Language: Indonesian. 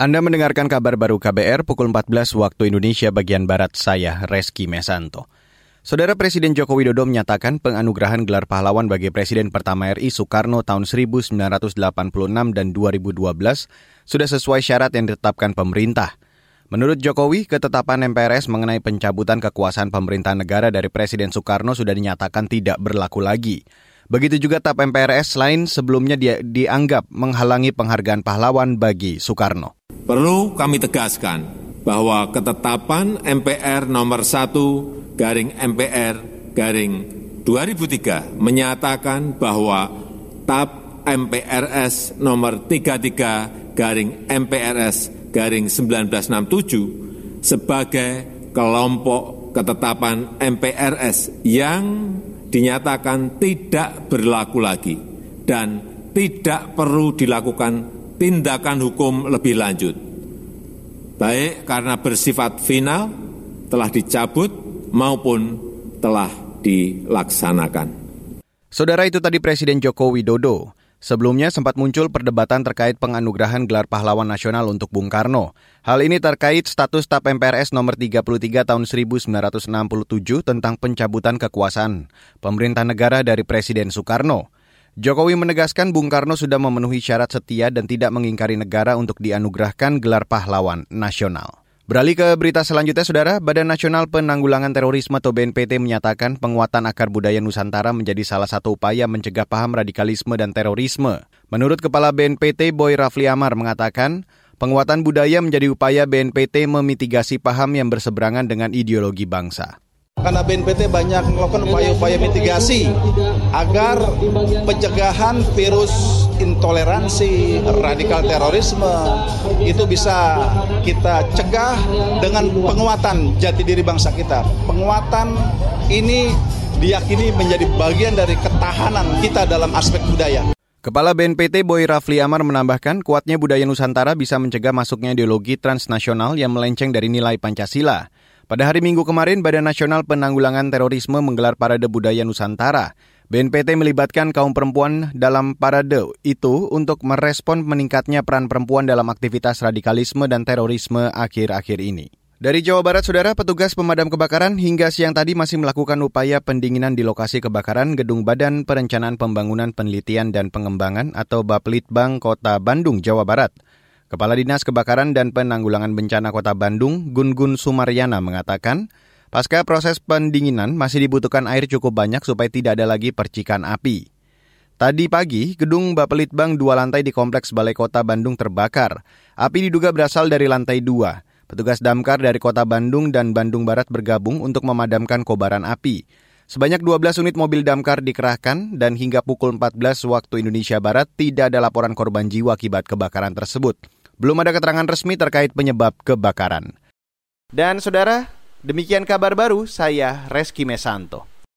Anda mendengarkan kabar baru KBR pukul 14 waktu Indonesia bagian Barat saya, Reski Mesanto. Saudara Presiden Joko Widodo menyatakan penganugerahan gelar pahlawan bagi Presiden pertama RI Soekarno tahun 1986 dan 2012 sudah sesuai syarat yang ditetapkan pemerintah. Menurut Jokowi, ketetapan MPRS mengenai pencabutan kekuasaan pemerintah negara dari Presiden Soekarno sudah dinyatakan tidak berlaku lagi. Begitu juga TAP MPRS lain sebelumnya dia dianggap menghalangi penghargaan pahlawan bagi Soekarno. Perlu kami tegaskan bahwa ketetapan MPR nomor 1 garing MPR garing 2003 menyatakan bahwa TAP MPRS nomor 33 garing MPRS garing 1967 sebagai kelompok ketetapan MPRS yang dinyatakan tidak berlaku lagi dan tidak perlu dilakukan tindakan hukum lebih lanjut, baik karena bersifat final telah dicabut maupun telah dilaksanakan. Saudara itu tadi Presiden Joko Widodo. Sebelumnya sempat muncul perdebatan terkait penganugerahan gelar pahlawan nasional untuk Bung Karno. Hal ini terkait status TAP MPRS nomor 33 tahun 1967 tentang pencabutan kekuasaan pemerintah negara dari Presiden Soekarno. Jokowi menegaskan Bung Karno sudah memenuhi syarat setia dan tidak mengingkari negara untuk dianugerahkan gelar pahlawan nasional. Beralih ke berita selanjutnya, Saudara. Badan Nasional Penanggulangan Terorisme atau BNPT menyatakan penguatan akar budaya Nusantara menjadi salah satu upaya mencegah paham radikalisme dan terorisme. Menurut Kepala BNPT Boy Rafli Amar mengatakan, penguatan budaya menjadi upaya BNPT memitigasi paham yang berseberangan dengan ideologi bangsa. Karena BNPT banyak melakukan upaya-upaya mitigasi agar pencegahan virus intoleransi, radikal terorisme itu bisa kita cegah dengan penguatan jati diri bangsa kita. Penguatan ini diyakini menjadi bagian dari ketahanan kita dalam aspek budaya. Kepala BNPT Boy Rafli Amar menambahkan kuatnya budaya Nusantara bisa mencegah masuknya ideologi transnasional yang melenceng dari nilai Pancasila. Pada hari Minggu kemarin, Badan Nasional Penanggulangan Terorisme menggelar Parade Budaya Nusantara. BNPT melibatkan kaum perempuan dalam parade itu untuk merespon meningkatnya peran perempuan dalam aktivitas radikalisme dan terorisme akhir-akhir ini. Dari Jawa Barat, Saudara, petugas pemadam kebakaran hingga siang tadi masih melakukan upaya pendinginan di lokasi kebakaran Gedung Badan Perencanaan Pembangunan Penelitian dan Pengembangan atau Baplitbang Kota Bandung, Jawa Barat. Kepala Dinas Kebakaran dan Penanggulangan Bencana Kota Bandung, Gun Gun Sumaryana mengatakan, pasca proses pendinginan masih dibutuhkan air cukup banyak supaya tidak ada lagi percikan api. Tadi pagi, gedung Bapelitbang dua lantai di Kompleks Balai Kota Bandung terbakar. Api diduga berasal dari lantai dua. Petugas damkar dari Kota Bandung dan Bandung Barat bergabung untuk memadamkan kobaran api. Sebanyak 12 unit mobil damkar dikerahkan dan hingga pukul 14 waktu Indonesia Barat tidak ada laporan korban jiwa akibat kebakaran tersebut. Belum ada keterangan resmi terkait penyebab kebakaran. Dan saudara, demikian kabar baru saya Reski Mesanto.